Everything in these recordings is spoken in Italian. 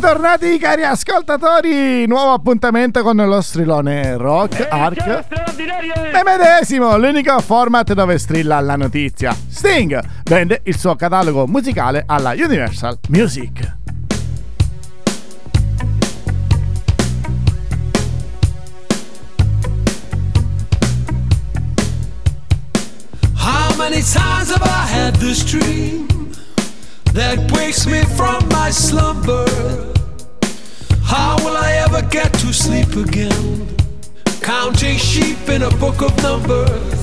Bentornati cari ascoltatori, nuovo appuntamento con lo strilone Rock Arc e medesimo, l'unico format dove strilla la notizia. Sting vende il suo catalogo musicale alla Universal Music. How many times have I had this dream? that wakes me from my slumber. How will I ever get to sleep again? Counting sheep in a book of numbers.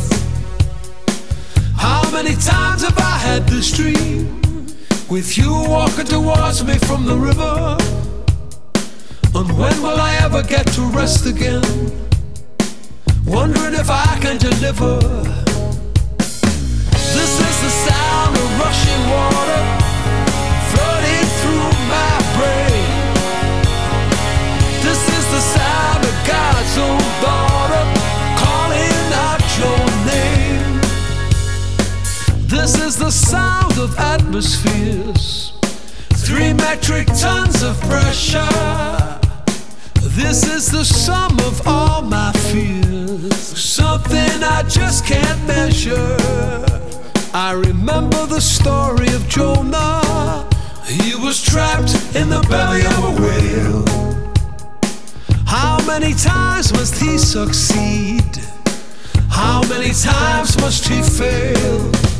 How many times have I had this dream? With you walking towards me from the river. And when will I ever get to rest again? Wondering if I can deliver. This is the sound of rushing water. Atmospheres, three metric tons of pressure. This is the sum of all my fears, something I just can't measure. I remember the story of Jonah. He was trapped in the belly of a whale. How many times must he succeed? How many times must he fail?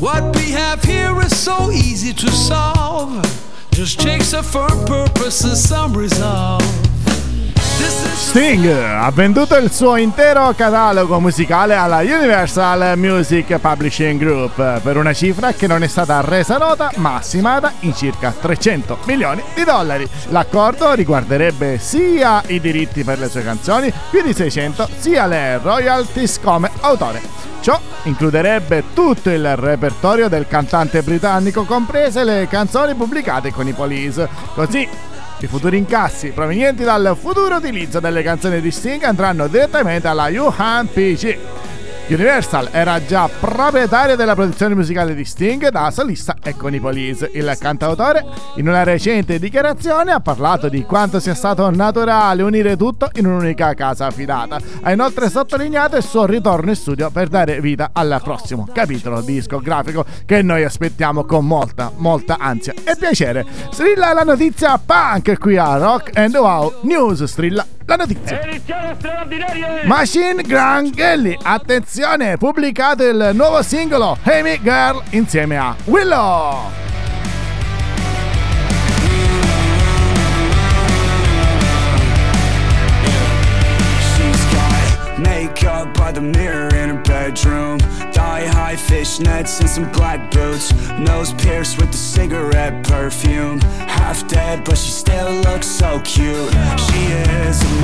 What we have here is so easy to solve. Just takes a firm purpose and some resolve. Sting ha venduto il suo intero catalogo musicale alla Universal Music Publishing Group per una cifra che non è stata resa nota ma stimata in circa 300 milioni di dollari. L'accordo riguarderebbe sia i diritti per le sue canzoni, più di 600, sia le royalties come autore. Ciò includerebbe tutto il repertorio del cantante britannico, comprese le canzoni pubblicate con i Police. Così i futuri incassi provenienti dal futuro utilizzo delle canzoni di Sting andranno direttamente alla Yuhan PC. Universal era già proprietaria della produzione musicale di Sting da solista e con i Police. Il cantautore, in una recente dichiarazione, ha parlato di quanto sia stato naturale unire tutto in un'unica casa affidata. Ha inoltre sottolineato il suo ritorno in studio per dare vita al prossimo capitolo discografico che noi aspettiamo con molta, molta ansia e piacere. Strilla la notizia punk qui a Rock and Wow News. Strilla la notizia. Machine Gun Kelly, attenzione, pubblicato il nuovo singolo Hey Me Girl insieme a Willow. Makeup by the mirror in her bedroom Fishnets and some black boots. Nose pierced with the cigarette perfume. Half dead but she still looks so cute. She is a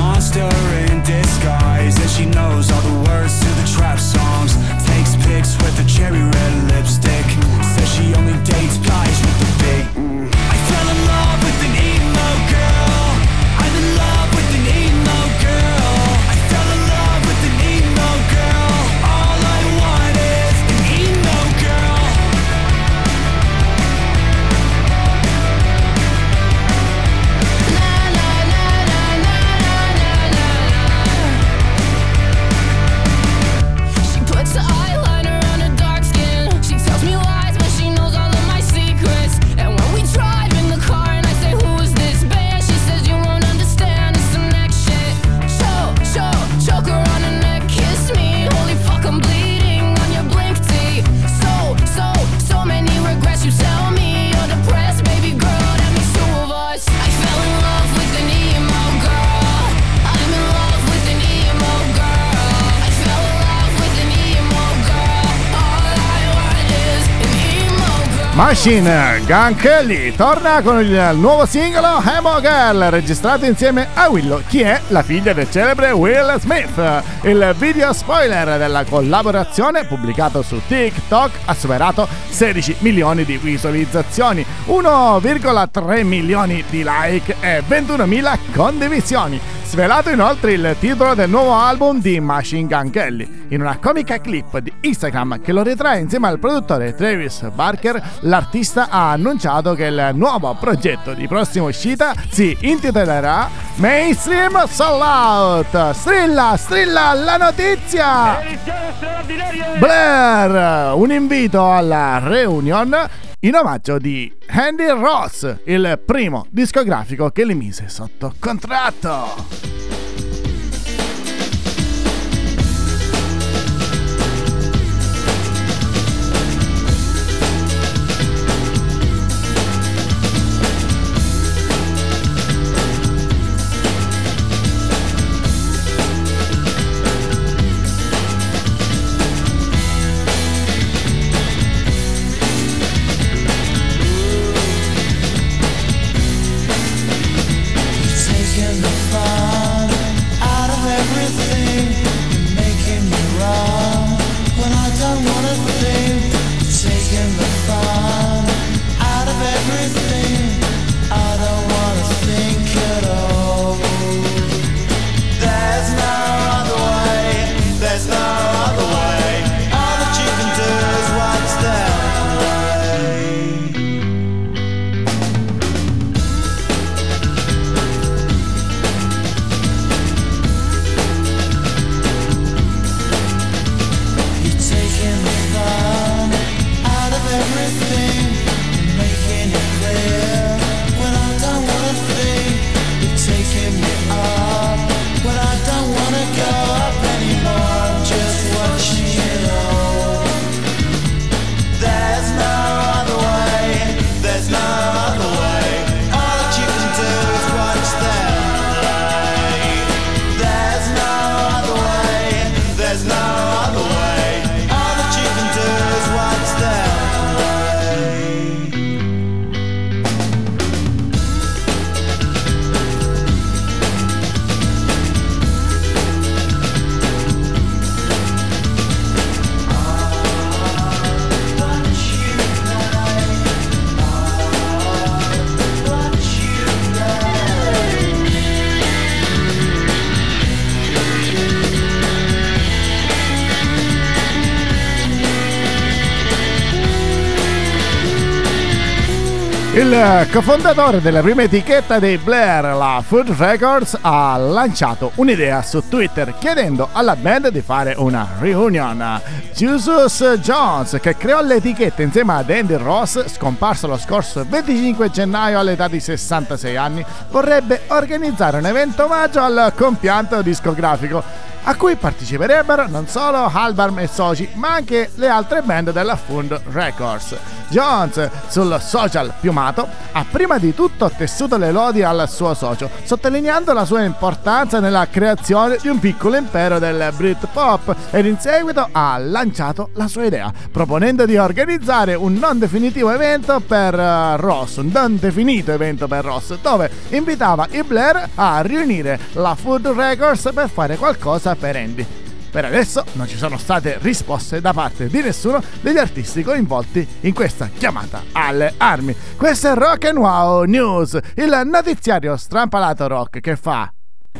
Machine Gun Kelly torna con il nuovo singolo Emo Girl registrato insieme a Willow, chi è la figlia del celebre Will Smith. Il video spoiler della collaborazione pubblicato su TikTok ha superato 16 milioni di visualizzazioni, 1,3 milioni di like e 21.000 condivisioni. Svelato inoltre il titolo del nuovo album di Machine Gun Kelly. In una comica clip di Instagram che lo ritrae insieme al produttore Travis Barker, l'artista ha annunciato che il nuovo progetto di prossima uscita si intitolerà Mainstream Soul Out. Strilla, strilla la notizia! Blair, un invito alla reunion in omaggio di Andy Ross, il primo discografico che li mise sotto contratto. Il cofondatore della prima etichetta dei Blair, la Food Records, ha lanciato un'idea su Twitter chiedendo alla band di fare una reunion. Jesus Jones, che creò l'etichetta insieme ad Andy Ross, scomparso lo scorso 25 gennaio all'età di 66 anni, vorrebbe organizzare un evento omaggio al compianto discografico a cui parteciperebbero non solo Albarm e Soci, ma anche le altre band della Fund Records. Jones, sul social piumato, ha prima di tutto tessuto le lodi al suo socio, sottolineando la sua importanza nella creazione di un piccolo impero del Britpop ed in seguito ha lanciato la sua idea, proponendo di organizzare un non definitivo evento per uh, Ross, un non definito evento per Ross, dove invitava i Blair a riunire la Food Records per fare qualcosa per Andy. Per adesso non ci sono state risposte da parte di nessuno degli artisti coinvolti in questa chiamata alle armi. Questo è Rock and Wow News, il notiziario strampalato rock che fa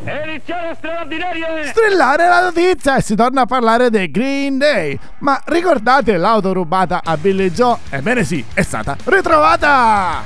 Edizione straordinaria! Strillare la notizia e si torna a parlare dei Green Day. Ma ricordate l'auto rubata a Billy Joe? Ebbene sì, è stata ritrovata!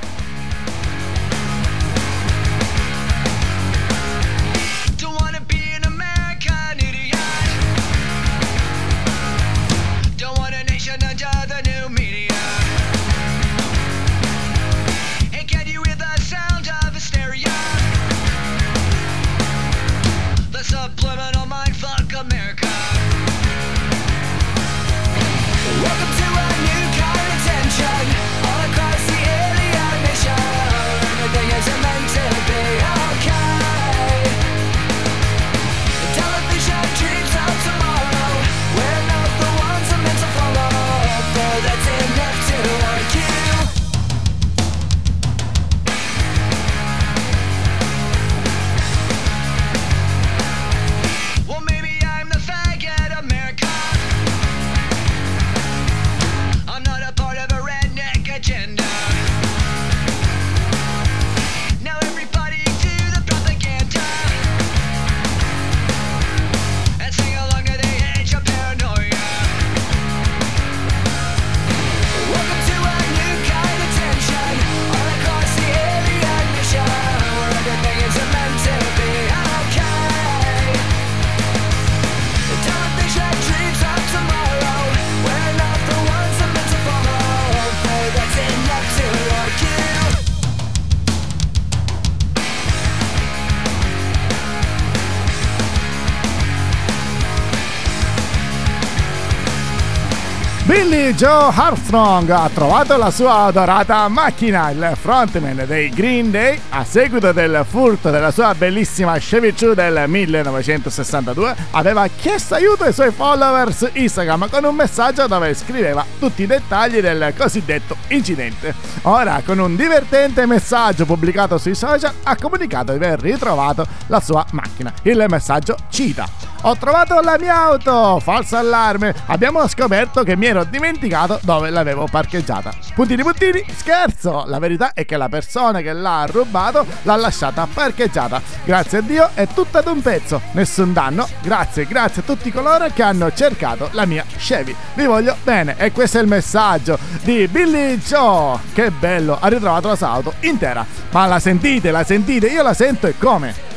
Joe Armstrong ha trovato la sua adorata macchina. Il frontman dei Green Day, a seguito del furto della sua bellissima Chevy Choo del 1962, aveva chiesto aiuto ai suoi followers Instagram con un messaggio dove scriveva tutti i dettagli del cosiddetto incidente. Ora, con un divertente messaggio pubblicato sui social, ha comunicato di aver ritrovato la sua macchina. Il messaggio cita ho trovato la mia auto! Falso allarme! Abbiamo scoperto che mi ero dimenticato dove l'avevo parcheggiata. Puntini puntini, scherzo! La verità è che la persona che l'ha rubato l'ha lasciata parcheggiata. Grazie a Dio è tutto ad un pezzo. Nessun danno. Grazie, grazie a tutti coloro che hanno cercato la mia Chevy. Vi voglio bene e questo è il messaggio di Billy Joe. Che bello, ha ritrovato la sua auto intera. Ma la sentite, la sentite? Io la sento e come?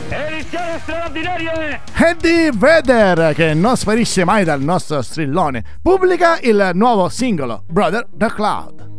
Eddie Vedder, che non sparisce mai dal nostro strillone, pubblica il nuovo singolo Brother the Cloud.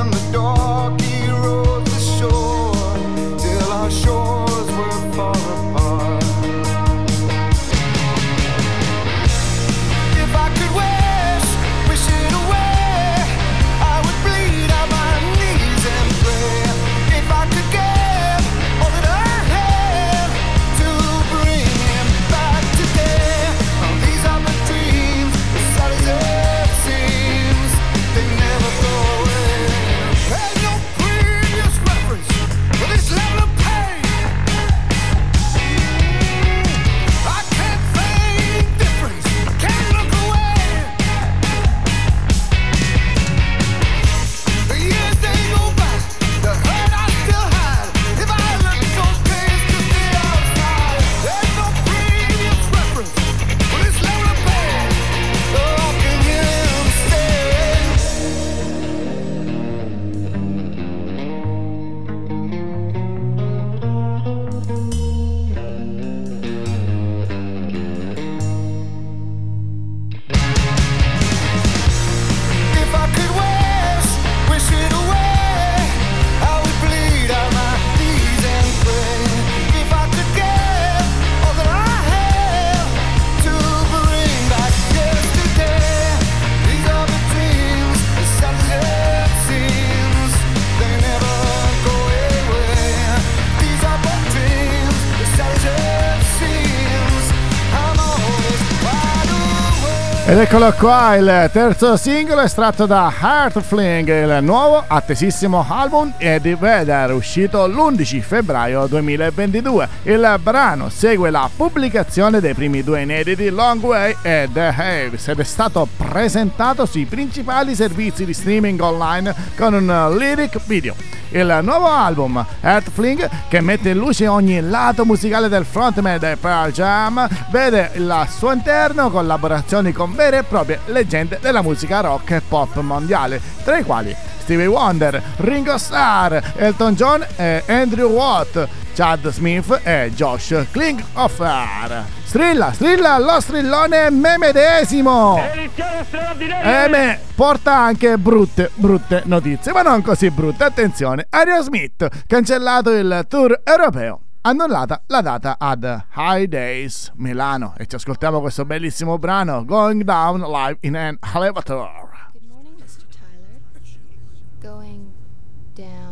open the door. Ed eccolo qua, il terzo singolo estratto da Heartfling, il nuovo attesissimo album Eddie Vedder, uscito l'11 febbraio 2022. Il brano segue la pubblicazione dei primi due inediti Long Way e The Haves ed è stato presentato sui principali servizi di streaming online con un lyric video il nuovo album Earthfling che mette in luce ogni lato musicale del frontman del Pearl Jam vede al suo interno collaborazioni con vere e proprie leggende della musica rock e pop mondiale tra i quali Stevie Wonder, Ringo Starr, Elton John e Andrew Watt Chad Smith e Josh Klinghoffer. Strilla, strilla lo strillone memedesimo! Edizione straordinaria! Eme porta anche brutte, brutte notizie, ma non così brutte. Attenzione, Aerosmith, cancellato il tour europeo. Annullata la data ad High Days Milano e ci ascoltiamo questo bellissimo brano Going Down Live in an Elevator. Good morning, Mr. Tyler. Going down.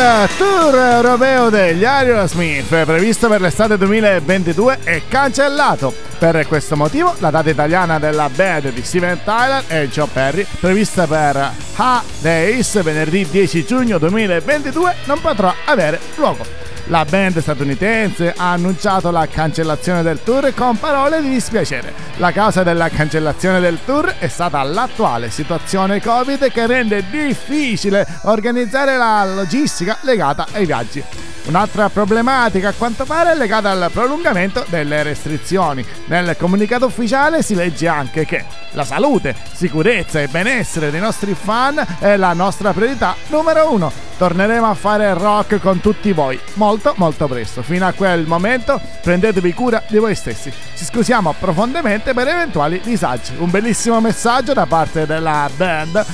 Il tour europeo degli Aerosmith, previsto per l'estate 2022, è cancellato. Per questo motivo, la data italiana della band di Steven Tyler e Joe Perry, prevista per Ha Days venerdì 10 giugno 2022, non potrà avere luogo. La band statunitense ha annunciato la cancellazione del tour con parole di dispiacere. La causa della cancellazione del tour è stata l'attuale situazione Covid che rende difficile organizzare la logistica legata ai viaggi. Un'altra problematica a quanto pare è legata al prolungamento delle restrizioni. Nel comunicato ufficiale si legge anche che la salute, sicurezza e benessere dei nostri fan è la nostra priorità numero uno. Torneremo a fare rock con tutti voi molto molto presto. Fino a quel momento prendetevi cura di voi stessi. Ci scusiamo profondamente per eventuali disagi. Un bellissimo messaggio da parte della band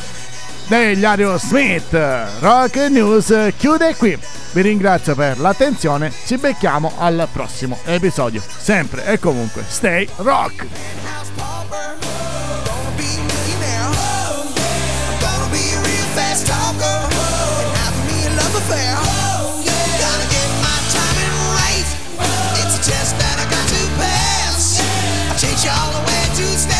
degli Aerosmith. Rock News chiude qui. Vi ringrazio per l'attenzione, ci becchiamo al prossimo episodio. Sempre e comunque, stay rock! House